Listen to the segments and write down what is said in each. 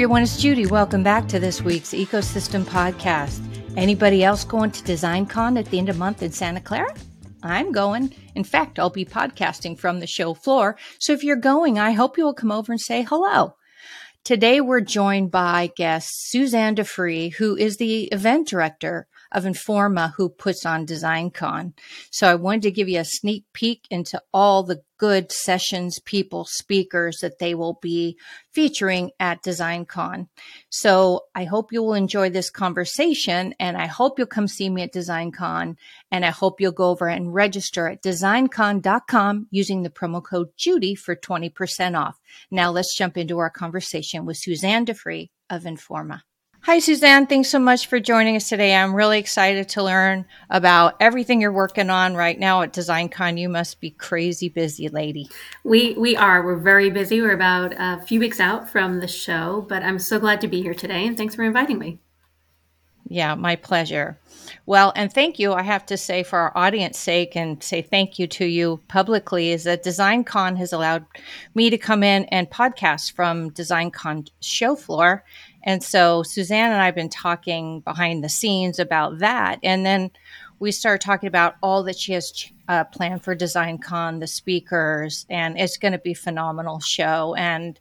everyone, it's Judy. Welcome back to this week's Ecosystem Podcast. Anybody else going to DesignCon at the end of month in Santa Clara? I'm going. In fact, I'll be podcasting from the show floor. So if you're going, I hope you will come over and say hello. Today we're joined by guest Suzanne DeFree, who is the event director of Informa who puts on DesignCon. So I wanted to give you a sneak peek into all the good sessions, people, speakers that they will be featuring at DesignCon. So I hope you will enjoy this conversation and I hope you'll come see me at DesignCon and I hope you'll go over and register at designcon.com using the promo code Judy for 20% off. Now let's jump into our conversation with Suzanne DeFree of Informa. Hi, Suzanne. Thanks so much for joining us today. I'm really excited to learn about everything you're working on right now at DesignCon. You must be crazy busy, lady. We we are. We're very busy. We're about a few weeks out from the show, but I'm so glad to be here today, and thanks for inviting me. Yeah, my pleasure. Well, and thank you. I have to say, for our audience sake, and say thank you to you publicly, is that DesignCon has allowed me to come in and podcast from DesignCon show floor and so Suzanne and I have been talking behind the scenes about that. And then we started talking about all that she has uh, planned for Design Con, the speakers, and it's going to be phenomenal show. And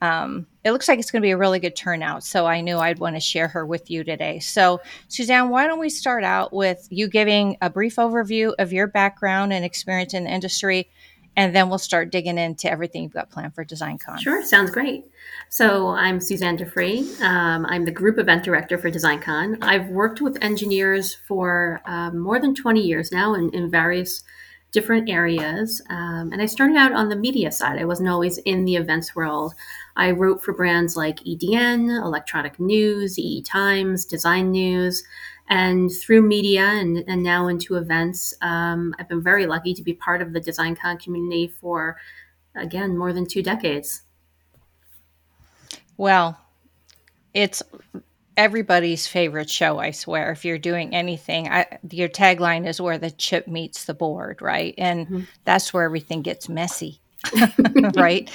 um, it looks like it's going to be a really good turnout. So I knew I'd want to share her with you today. So, Suzanne, why don't we start out with you giving a brief overview of your background and experience in the industry, and then we'll start digging into everything you've got planned for DesignCon. Sure, sounds great. So I'm Suzanne DeFree. Um, I'm the group event director for DesignCon. I've worked with engineers for um, more than 20 years now in, in various different areas. Um, and I started out on the media side. I wasn't always in the events world. I wrote for brands like EDN, Electronic News, EE Times, Design News. And through media and, and now into events, um, I've been very lucky to be part of the DesignCon community for, again, more than two decades. Well, it's everybody's favorite show, I swear. If you're doing anything, I, your tagline is where the chip meets the board, right? And mm-hmm. that's where everything gets messy, right?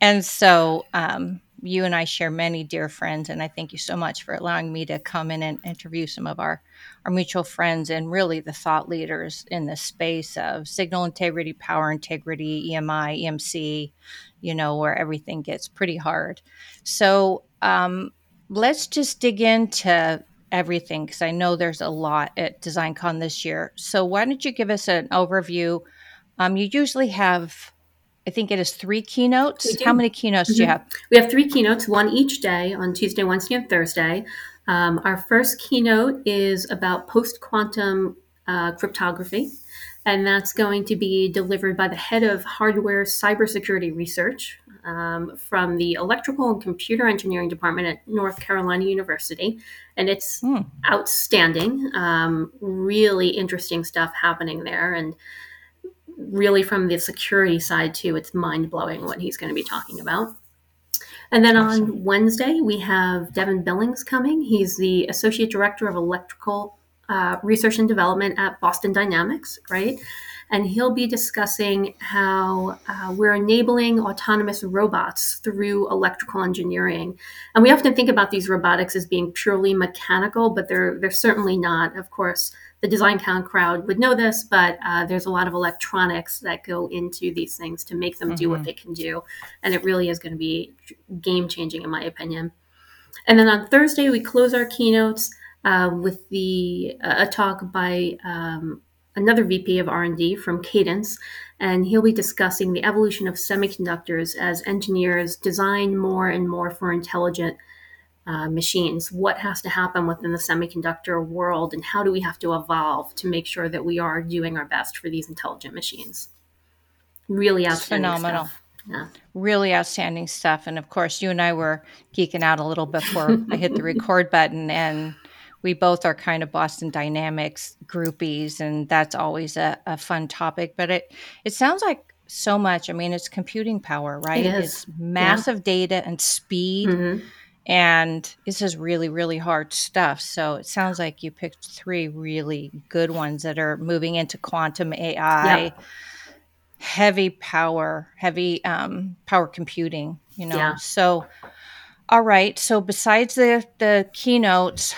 And so, um, you and I share many dear friends, and I thank you so much for allowing me to come in and interview some of our, our mutual friends and really the thought leaders in the space of signal integrity, power integrity, EMI, EMC, you know, where everything gets pretty hard. So um, let's just dig into everything because I know there's a lot at DesignCon this year. So why don't you give us an overview? Um, you usually have I think it is three keynotes. How many keynotes mm-hmm. do you mm-hmm. have? We have three keynotes, one each day on Tuesday, Wednesday, and Thursday. Um, our first keynote is about post quantum uh, cryptography, and that's going to be delivered by the head of hardware cybersecurity research um, from the Electrical and Computer Engineering Department at North Carolina University. And it's hmm. outstanding, um, really interesting stuff happening there. And really from the security side too, it's mind blowing what he's going to be talking about. And then on Wednesday, we have Devin Billings coming. He's the Associate Director of Electrical uh, Research and Development at Boston Dynamics, right? And he'll be discussing how uh, we're enabling autonomous robots through electrical engineering. And we often think about these robotics as being purely mechanical, but they're, they're certainly not. Of course, the DesignCon crowd would know this, but uh, there's a lot of electronics that go into these things to make them mm-hmm. do what mm-hmm. they can do. And it really is going to be game changing, in my opinion. And then on Thursday, we close our keynotes uh, with the uh, a talk by um, another VP of R&D from Cadence, and he'll be discussing the evolution of semiconductors as engineers design more and more for intelligent uh, machines. What has to happen within the semiconductor world, and how do we have to evolve to make sure that we are doing our best for these intelligent machines? Really outstanding phenomenal. Stuff. Yeah. Really outstanding stuff. And of course, you and I were geeking out a little before I hit the record button, and we both are kind of Boston Dynamics groupies, and that's always a, a fun topic. But it it sounds like so much. I mean, it's computing power, right? It is. It's massive yeah. data and speed. Mm-hmm and this is really really hard stuff so it sounds like you picked three really good ones that are moving into quantum ai heavy power heavy um, power computing you know yeah. so All right. So besides the the keynotes,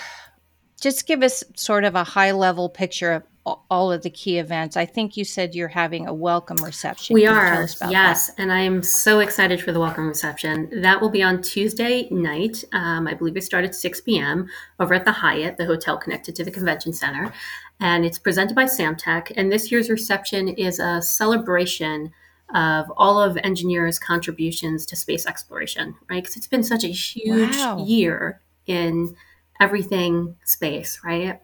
just give us sort of a high level picture of all of the key events. I think you said you're having a welcome reception. We are, yes, that? and I'm so excited for the welcome reception. That will be on Tuesday night. Um, I believe it starts at 6 p.m. over at the Hyatt, the hotel connected to the convention center, and it's presented by Samtec. And this year's reception is a celebration of all of engineers' contributions to space exploration, right? Because it's been such a huge wow. year in everything space, right?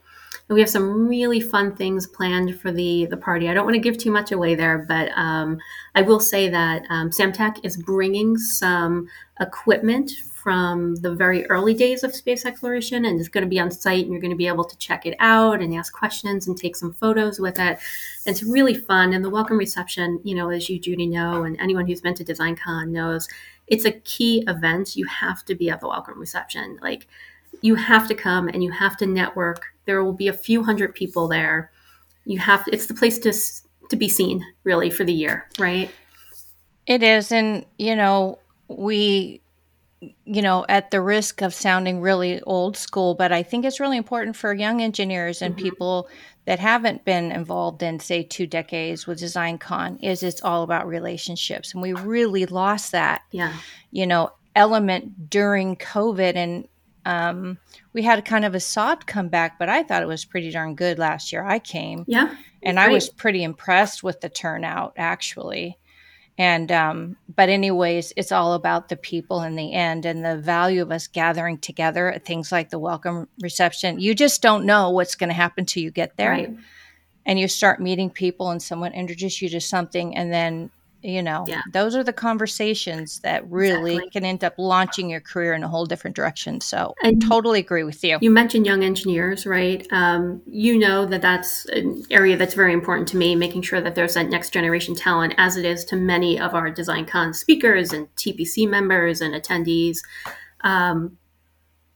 And we have some really fun things planned for the the party. I don't want to give too much away there, but um, I will say that um, Samtec is bringing some equipment from the very early days of space exploration and it's going to be on site and you're going to be able to check it out and ask questions and take some photos with it. It's really fun. And the welcome reception, you know, as you, Judy, know, and anyone who's been to DesignCon knows, it's a key event. You have to be at the welcome reception. Like, you have to come and you have to network. There will be a few hundred people there. You have it's the place to to be seen really for the year, right? It is and you know, we you know, at the risk of sounding really old school, but I think it's really important for young engineers and mm-hmm. people that haven't been involved in, say, two decades with Design Con, is it's all about relationships. And we really lost that, yeah. you know, element during COVID. And um, we had kind of a soft comeback, but I thought it was pretty darn good last year. I came. Yeah. And I was pretty impressed with the turnout, actually and um, but anyways it's all about the people in the end and the value of us gathering together at things like the welcome reception you just don't know what's going to happen till you get there right. and you start meeting people and someone introduces you to something and then you know yeah. those are the conversations that really exactly. can end up launching your career in a whole different direction so i totally agree with you you mentioned young engineers right um, you know that that's an area that's very important to me making sure that there's that next generation talent as it is to many of our design con speakers and tpc members and attendees um,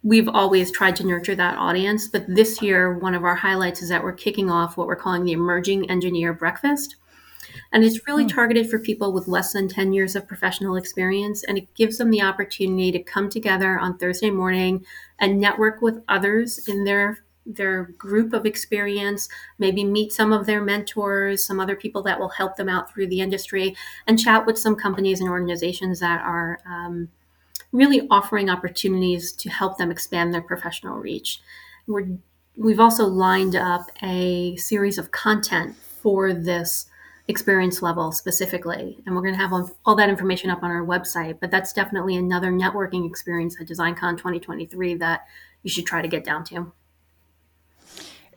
we've always tried to nurture that audience but this year one of our highlights is that we're kicking off what we're calling the emerging engineer breakfast and it's really mm. targeted for people with less than 10 years of professional experience. And it gives them the opportunity to come together on Thursday morning and network with others in their their group of experience, maybe meet some of their mentors, some other people that will help them out through the industry, and chat with some companies and organizations that are um, really offering opportunities to help them expand their professional reach. We're, we've also lined up a series of content for this experience level specifically. And we're going to have all that information up on our website. But that's definitely another networking experience at DesignCon 2023 that you should try to get down to.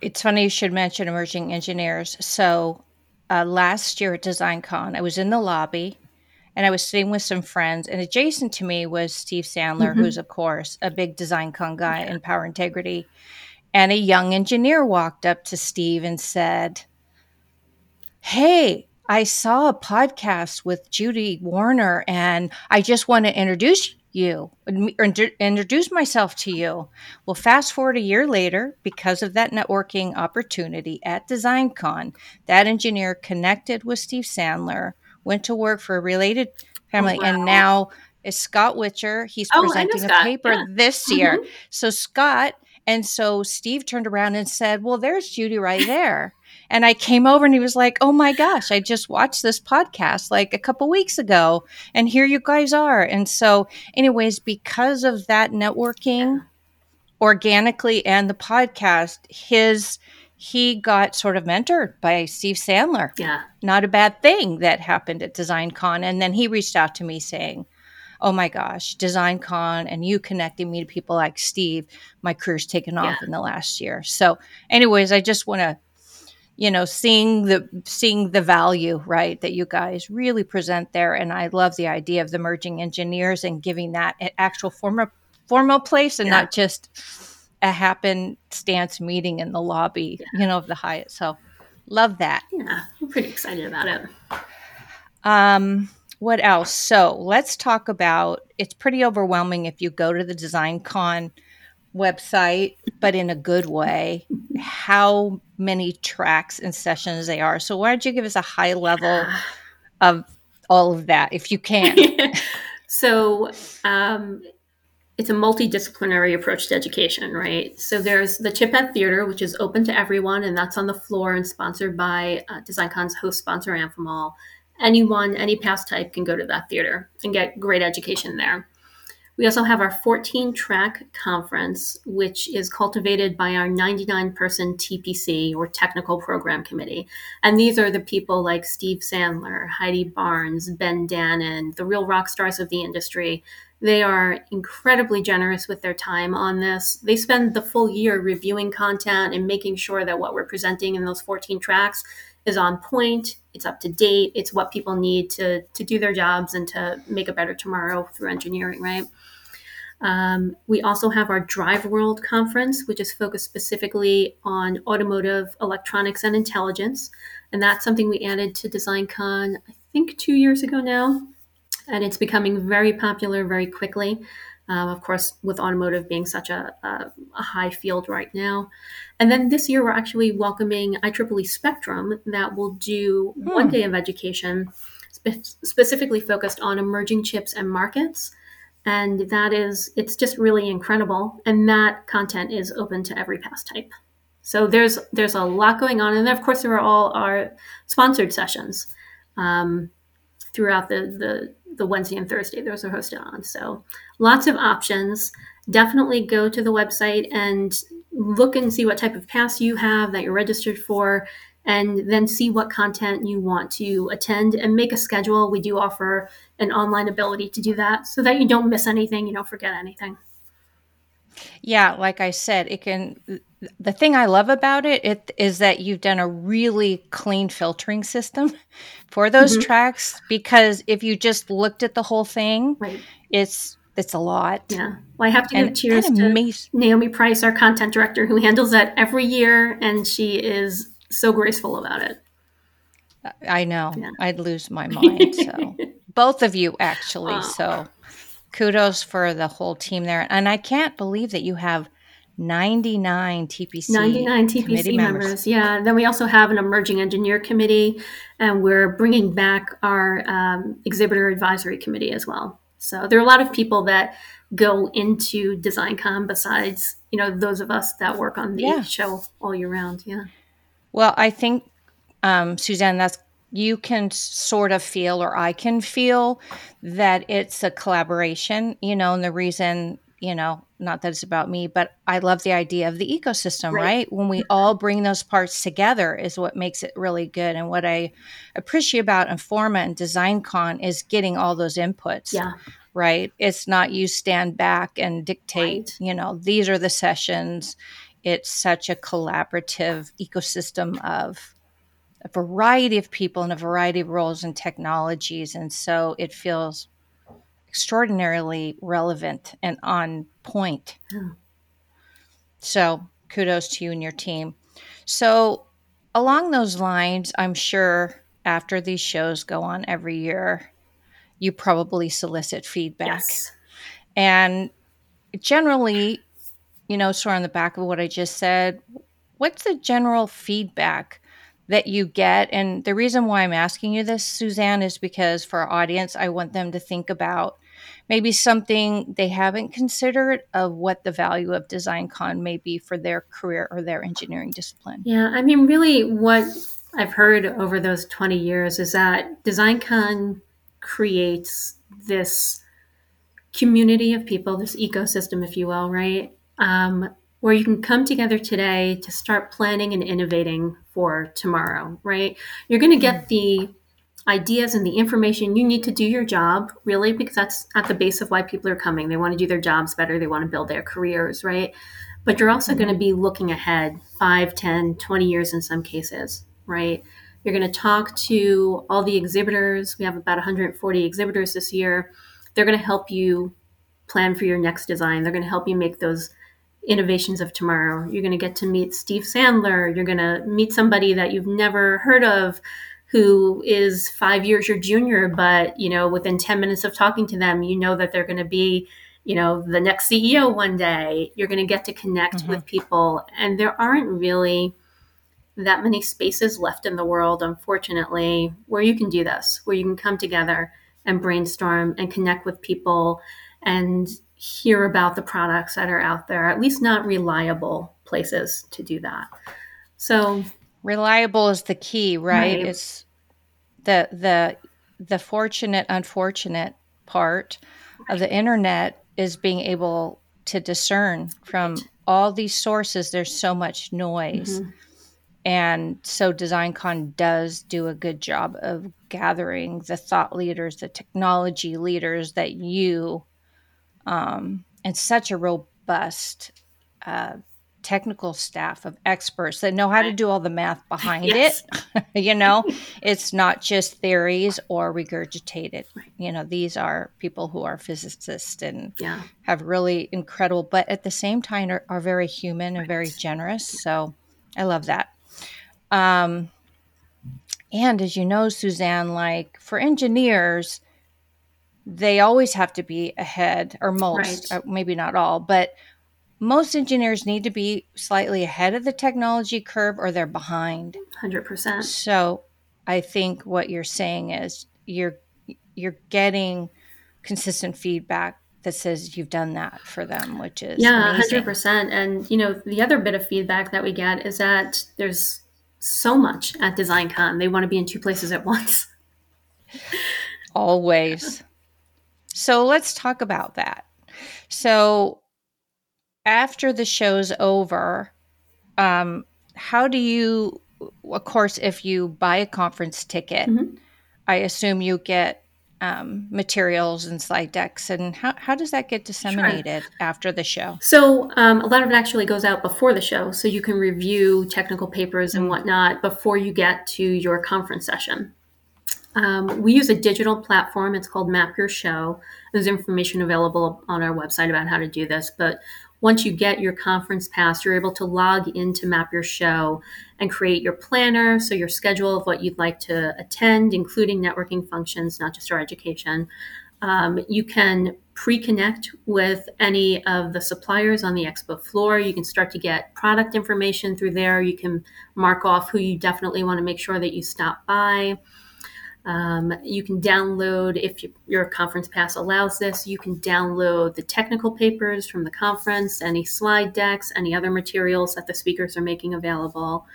It's funny you should mention emerging engineers. So uh, last year at DesignCon, I was in the lobby and I was sitting with some friends, and adjacent to me was Steve Sandler, mm-hmm. who's, of course, a big DesignCon guy yeah. in power integrity. And a young engineer walked up to Steve and said, Hey, I saw a podcast with Judy Warner and I just want to introduce you, introduce myself to you. Well, fast forward a year later, because of that networking opportunity at DesignCon, that engineer connected with Steve Sandler, went to work for a related family, oh, wow. and now is Scott Witcher. He's oh, presenting a paper yeah. this year. Mm-hmm. So Scott, and so Steve turned around and said, "Well, there's Judy right there." And I came over and he was like, Oh my gosh, I just watched this podcast like a couple weeks ago and here you guys are. And so, anyways, because of that networking organically and the podcast, his he got sort of mentored by Steve Sandler. Yeah. Not a bad thing that happened at Design Con. And then he reached out to me saying, Oh my gosh, Design Con and you connecting me to people like Steve, my career's taken off yeah. in the last year. So, anyways, I just want to you know seeing the seeing the value right that you guys really present there. And i love the idea of the merging engineers and giving that an actual formal formal place and yeah. not just a happenstance meeting in the lobby yeah. you know of the hyatt. So love that. Yeah i'm pretty excited about it. Um what else? So let's talk about it's pretty overwhelming if you go to the design con website, but in a good way, how many tracks and sessions they are. So, why don't you give us a high level of all of that if you can? so, um, it's a multidisciplinary approach to education, right? So there's the Chiphead Theater, which is open to everyone, and that's on the floor and sponsored by uh, DesignCon's host sponsor, Amphenol. Anyone, any pass type can go to that theater and get great education there. We also have our 14 track conference, which is cultivated by our 99 person TPC or Technical Program Committee. And these are the people like Steve Sandler, Heidi Barnes, Ben Dannon, the real rock stars of the industry they are incredibly generous with their time on this. They spend the full year reviewing content and making sure that what we're presenting in those 14 tracks is on point, it's up to date, it's what people need to, to do their jobs and to make a better tomorrow through engineering, right? Um, we also have our Drive World conference, which is focused specifically on automotive electronics and intelligence. And that's something we added to DesignCon, I think, two years ago now and it's becoming very popular very quickly. Uh, of course, with automotive being such a, a, a, high field right now. And then this year, we're actually welcoming IEEE Spectrum that will do hmm. one day of education spe- specifically focused on emerging chips and markets. And that is, it's just really incredible. And that content is open to every pass type. So there's there's a lot going on, and then of course there are all our sponsored sessions um, throughout the the the Wednesday and Thursday those are hosted on. So lots of options. Definitely go to the website and look and see what type of pass you have that you're registered for and then see what content you want to attend and make a schedule. We do offer an online ability to do that so that you don't miss anything, you don't forget anything. Yeah, like I said, it can the thing I love about it, it is that you've done a really clean filtering system for those mm-hmm. tracks because if you just looked at the whole thing, right. it's it's a lot. Yeah. Well, I have to give cheers to Naomi Price, our content director, who handles that every year, and she is so graceful about it. I know. Yeah. I'd lose my mind. So both of you actually. So kudos for the whole team there. And I can't believe that you have 99 TPC 99 TPC members. members. Yeah. Then we also have an emerging engineer committee, and we're bringing back our um, exhibitor advisory committee as well. So there are a lot of people that go into DesignCon besides, you know, those of us that work on the yeah. show all year round. Yeah. Well, I think, um, Suzanne, that's you can sort of feel, or I can feel, that it's a collaboration, you know, and the reason, you know, not that it's about me, but I love the idea of the ecosystem, right? right? When we all bring those parts together is what makes it really good. And what I appreciate about Informa and DesignCon is getting all those inputs. Yeah. Right. It's not you stand back and dictate, right. you know, these are the sessions. It's such a collaborative ecosystem of a variety of people in a variety of roles and technologies. And so it feels extraordinarily relevant and on point. So kudos to you and your team. So, along those lines, I'm sure after these shows go on every year, you probably solicit feedback. Yes. And generally, you know, sort of on the back of what I just said, what's the general feedback that you get. And the reason why I'm asking you this, Suzanne, is because for our audience, I want them to think about maybe something they haven't considered of what the value of DesignCon may be for their career or their engineering discipline. Yeah, I mean, really, what I've heard over those 20 years is that DesignCon creates this community of people, this ecosystem, if you will, right? Um, where you can come together today to start planning and innovating for tomorrow, right? You're going to get the ideas and the information you need to do your job, really, because that's at the base of why people are coming. They want to do their jobs better, they want to build their careers, right? But you're also going to be looking ahead 5, 10, 20 years in some cases, right? You're going to talk to all the exhibitors. We have about 140 exhibitors this year. They're going to help you plan for your next design. They're going to help you make those innovations of tomorrow. You're going to get to meet Steve Sandler. You're going to meet somebody that you've never heard of who is five years your junior, but you know, within 10 minutes of talking to them, you know that they're going to be, you know, the next CEO one day. You're going to get to connect mm-hmm. with people. And there aren't really that many spaces left in the world, unfortunately, where you can do this, where you can come together and brainstorm and connect with people and hear about the products that are out there, at least not reliable places to do that. So reliable is the key, right? Right. It's the the the fortunate unfortunate part of the internet is being able to discern from all these sources there's so much noise. Mhm. And so DesignCon does do a good job of gathering the thought leaders, the technology leaders that you, um, and such a robust uh, technical staff of experts that know how to do all the math behind Yes. it. you know, it's not just theories or regurgitated. You know, these are people who are physicists and yeah, have really incredible, but at the same time are, are very human and very generous. So I love that. Um, and as you know, Suzanne, like for engineers, they always have to be ahead, or most, Right. uh, maybe not all, but most engineers need to be slightly ahead of the technology curve or they're behind. hundred percent. So I think what you're saying is you're you're getting consistent feedback that says you've done that for them, which is Yeah, amazing. hundred percent. And you know, the other bit of feedback that we get is that there's so much at DesignCon. They want to be in two places at once. Always. So let's talk about that. So after the show's over, um, how do you, of course, if you buy a conference ticket, Mhm. I assume you get um, materials and slide decks. And how, how does that get disseminated after the show? So um, a lot of it actually goes out before the show, so you can review technical papers and Mm. whatnot before you get to your conference session. Um, we use a digital platform. It's called Map Your Show. There's information available on our website about how to do this. But once you get your conference pass, you're able to log into Map Your Show and create your planner, so your schedule of what you'd like to attend, including networking functions, not just our education. Um, you can pre-connect with any of the suppliers on the expo floor. You can start to get product information through there. You can mark off who you definitely want to make sure that you stop by. Um, you can download, if you, your conference pass allows this, you can download the technical papers from the conference, any slide decks, any other materials that the speakers are making available.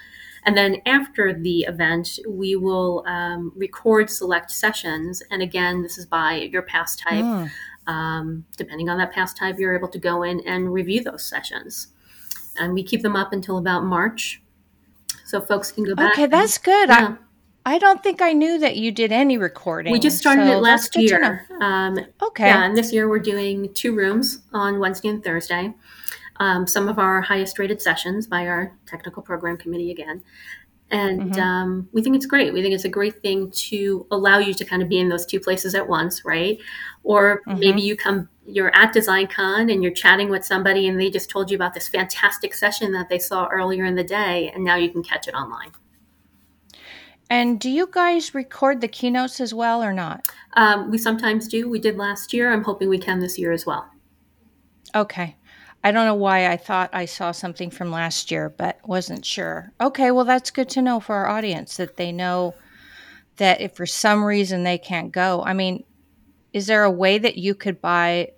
And then after the event, we will um, record select sessions. And again, this is by your pass type. Mm. Um, depending on that pass type, you're able to go in and review those sessions. And we keep them up until about March. So folks can go back. Okay, that's good. Yeah. I, I don't think I knew that you did any recording. We just started so it last good to know. year. Um, Okay. Yeah, and this year we're doing two rooms on Wednesday and Thursday. Um, some of our highest rated sessions by our technical program committee again. And Mhm. um, we think it's great. We think it's a great thing to allow you to kind of be in those two places at once, right? Or Mhm. maybe you come, you're at DesignCon and you're chatting with somebody and they just told you about this fantastic session that they saw earlier in the day, and now you can catch it online. And do you guys record the keynotes as well or not? Um, we sometimes do. We did last year. I'm hoping we can this year as well. Okay. I don't know why I thought I saw something from last year, but wasn't sure. Okay, well, that's good to know for our audience that they know that if for some reason they can't go. I mean, is there a way that you could buy?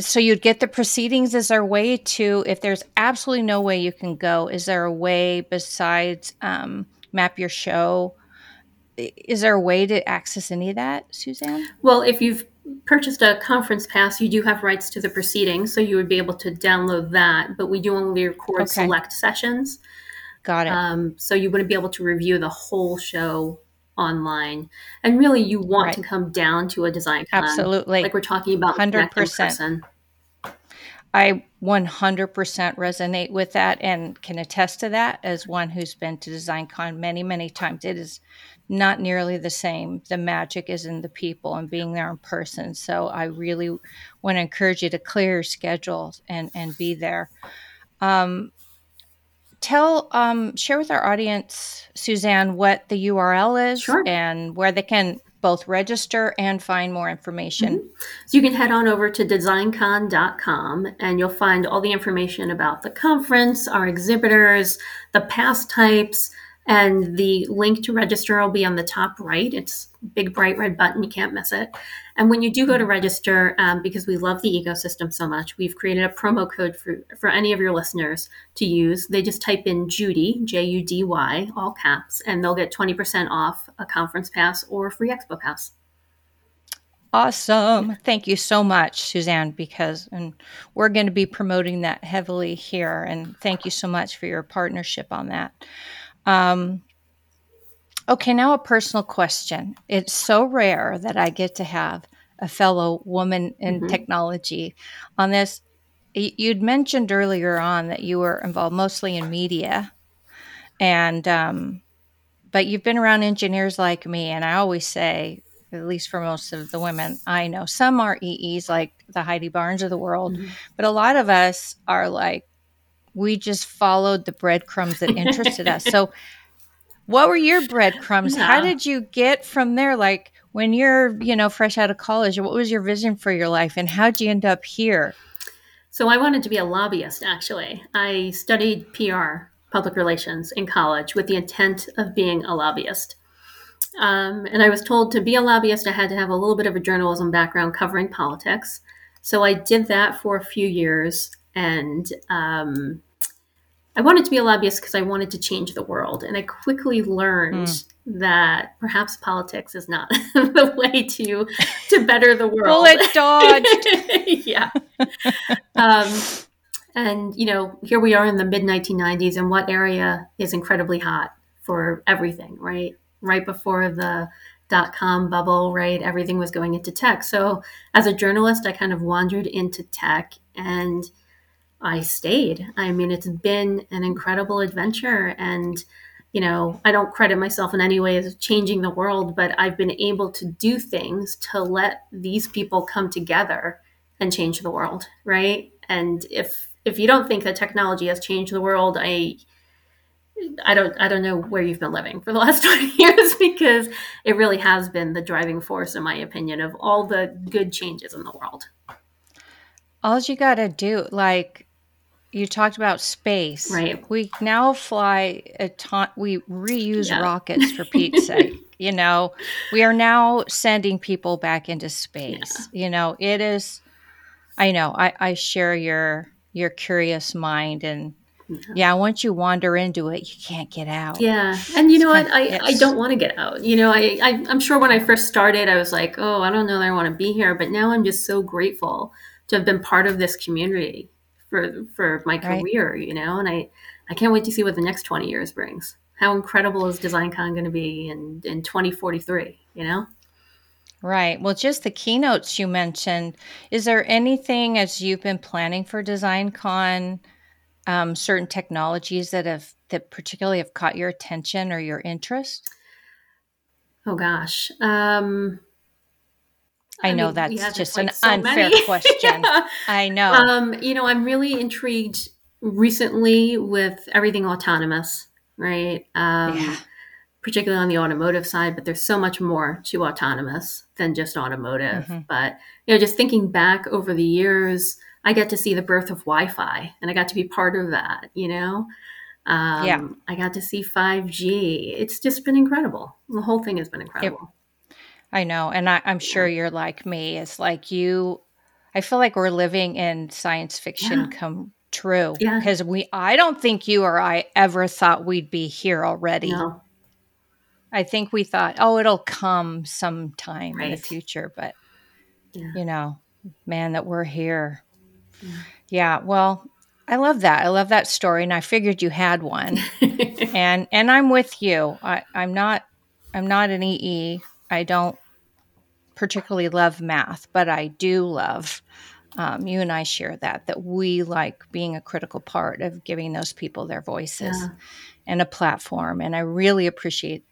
So you'd get the proceedings. Is there a way to, if there's absolutely no way you can go, is there a way besides um, Map Your Show? Is there a way to access any of that, Suzanne? Well, if you've purchased a conference pass, you do have rights to the proceedings, so you would be able to download that. But we do only record Okay. select sessions, Got it. um, so you wouldn't be able to review the whole show online. And really, you want Right. to come down to a design con, Absolutely. like we're talking about, 100%. person. I 100% resonate with that and can attest to that as one who's been to DesignCon many, many times. It is not nearly the same. The magic is in the people and being there in person. So I really want to encourage you to clear your schedule and, and be there. Um, tell, um, share with our audience, Suzanne, what the URL is Sure. and where they can both register and find more information. So you can head on over to designcon.com and you'll find all the information about the conference, our exhibitors, the pass types, And the link to register will be on the top right. It's big, bright red button. You can't miss it. And when you do go to register, um, because we love the ecosystem so much, we've created a promo code for, for any of your listeners to use. They just type in Judy, J U D Y, all caps, and they'll get 20% off a conference pass or free expo pass. Awesome. Thank you so much, Suzanne, because and we're going to be promoting that heavily here. And thank you so much for your partnership on that. Um, okay, now a personal question. It's so rare that I get to have a fellow woman in mm-hmm. technology on this. You'd mentioned earlier on that you were involved mostly in media, and um, but you've been around engineers like me, and I always say, at least for most of the women I know, some are EEs like the Heidi Barnes of the world, mm-hmm. but a lot of us are like we just followed the breadcrumbs that interested us. So, what were your breadcrumbs? How did you get from there? Like when you're, you know, fresh out of college, what was your vision for your life and how'd you end up here? So, I wanted to be a lobbyist actually. I studied PR, public relations in college with the intent of being a lobbyist. Um, and I was told to be a lobbyist, I had to have a little bit of a journalism background covering politics. So I did that for a few years and um, I wanted to be a lobbyist because I wanted to change the world. And I quickly learned mm. that perhaps politics is not the way to to better the world. Bullet dodged. yeah. um, and you know, here we are in the mid 1990s, and what area is incredibly hot for everything, right? Right before the dot com bubble, right? Everything was going into tech. So as a journalist, I kind of wandered into tech and I stayed. I mean, it's been an incredible adventure. And, you know, I don't credit myself in any way as changing the world, but I've been able to do things to let these people come together and change the world, right? And if if you don't think that technology has changed the world, I I don't I don't know where you've been living for the last 20 years because it really has been the driving force in my opinion of all the good changes in the world. All you got to do like you talked about space. Right. We now fly a ton. We reuse yeah. rockets for Pete's sake. You know, we are now sending people back into space. Yeah. You know, it is. I know. I, I share your your curious mind and. Yeah. yeah, once you wander into it, you can't get out. Yeah, and you know what? I, I don't want to get out. You know, I, I I'm sure when I first started, I was like, oh, I don't know that I want to be here. But now I'm just so grateful to have been part of this community for for my career, right. you know, and I I can't wait to see what the next 20 years brings. How incredible is DesignCon going to be in in 2043, you know? Right. Well, just the keynotes you mentioned. Is there anything as you've been planning for DesignCon, um, certain technologies that have that particularly have caught your attention or your interest? Oh gosh. Um, I, know mean, that's just an so unfair question. yeah. I know. Um, you know, I'm really intrigued recently with everything autonomous, right? Um, yeah. Particularly on the automotive side, but there's so much more to autonomous than just automotive. Mm-hmm. But you know, just thinking back over the years, I got to see the birth of Wi-Fi, and I got to be part of that. You know, um, yeah, I got to see 5G. It's just been incredible. The whole thing has been incredible. It, I know. And I, am sure you're like me. It's like you, I feel like we're living in science fiction yeah. come true. Yeah. Because we, I don't think you or I ever thought we'd be here already. No. I think we thought, oh, it'll come sometime right. in the future. But, yeah. you know, man, that we're here. Yeah. yeah. Well, I love that. I love that story, and I figured you had one. and and I'm with you. I, I'm not I'm not an EE. I don't particularly love math, but I do love. Um, you and I share that that we like being a critical part of giving those people their voices yeah. and a platform, and I really appreciate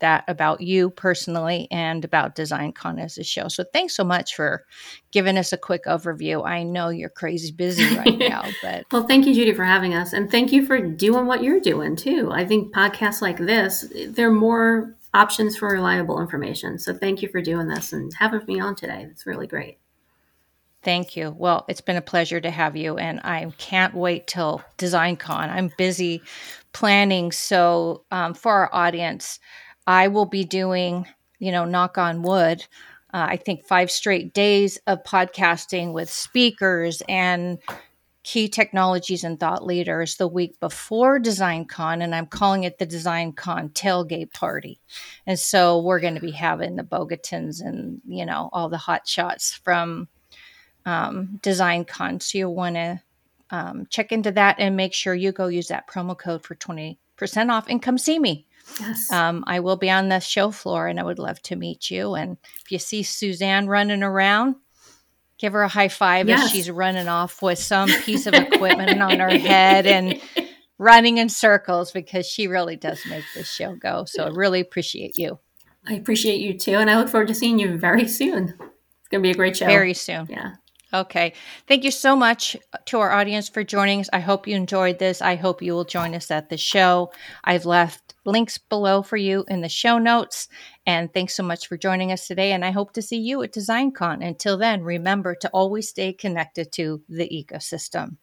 that about you personally and about DesignCon as a show. So thanks so much for giving us a quick overview. I know you're crazy busy right now, but well, thank you, Judy, for having us, and thank you for doing what you're doing too. I think podcasts like this, they're more options for reliable information. So thank you for doing this and having me on today. It's really great. Thank you. Well, it's been a pleasure to have you, and I can't wait till DesignCon. I'm busy planning. So, um, for our audience, I will be doing, you know, knock on wood, uh, I think five straight days of podcasting with speakers and key technologies and thought leaders the week before DesignCon, and I'm calling it the DesignCon tailgate party. And so we're going to be having the Bogatins and you know all the hot shots from um, DesignCon. So you'll want to um, check into that and make sure you go use that promo code for twenty percent off and come see me. Yes. Um, I will be on the show floor, and I would love to meet you. And if you see Suzanne running around, give her a high five yes. as she's running off with some piece of equipment on her head and running in circles because she really does make this show go. So I really appreciate you. I appreciate you too. And I look forward to seeing you very soon. It's going to be a great show. Very soon. Yeah. Okay. Thank you so much uh, to our audience for joining us. I hope you enjoyed this. I hope you will join us at the show. I've left links below for you in the show notes. And thanks so much for joining us today. And I hope to see you at DesignCon. Until then, remember to always stay connected to the ecosystem.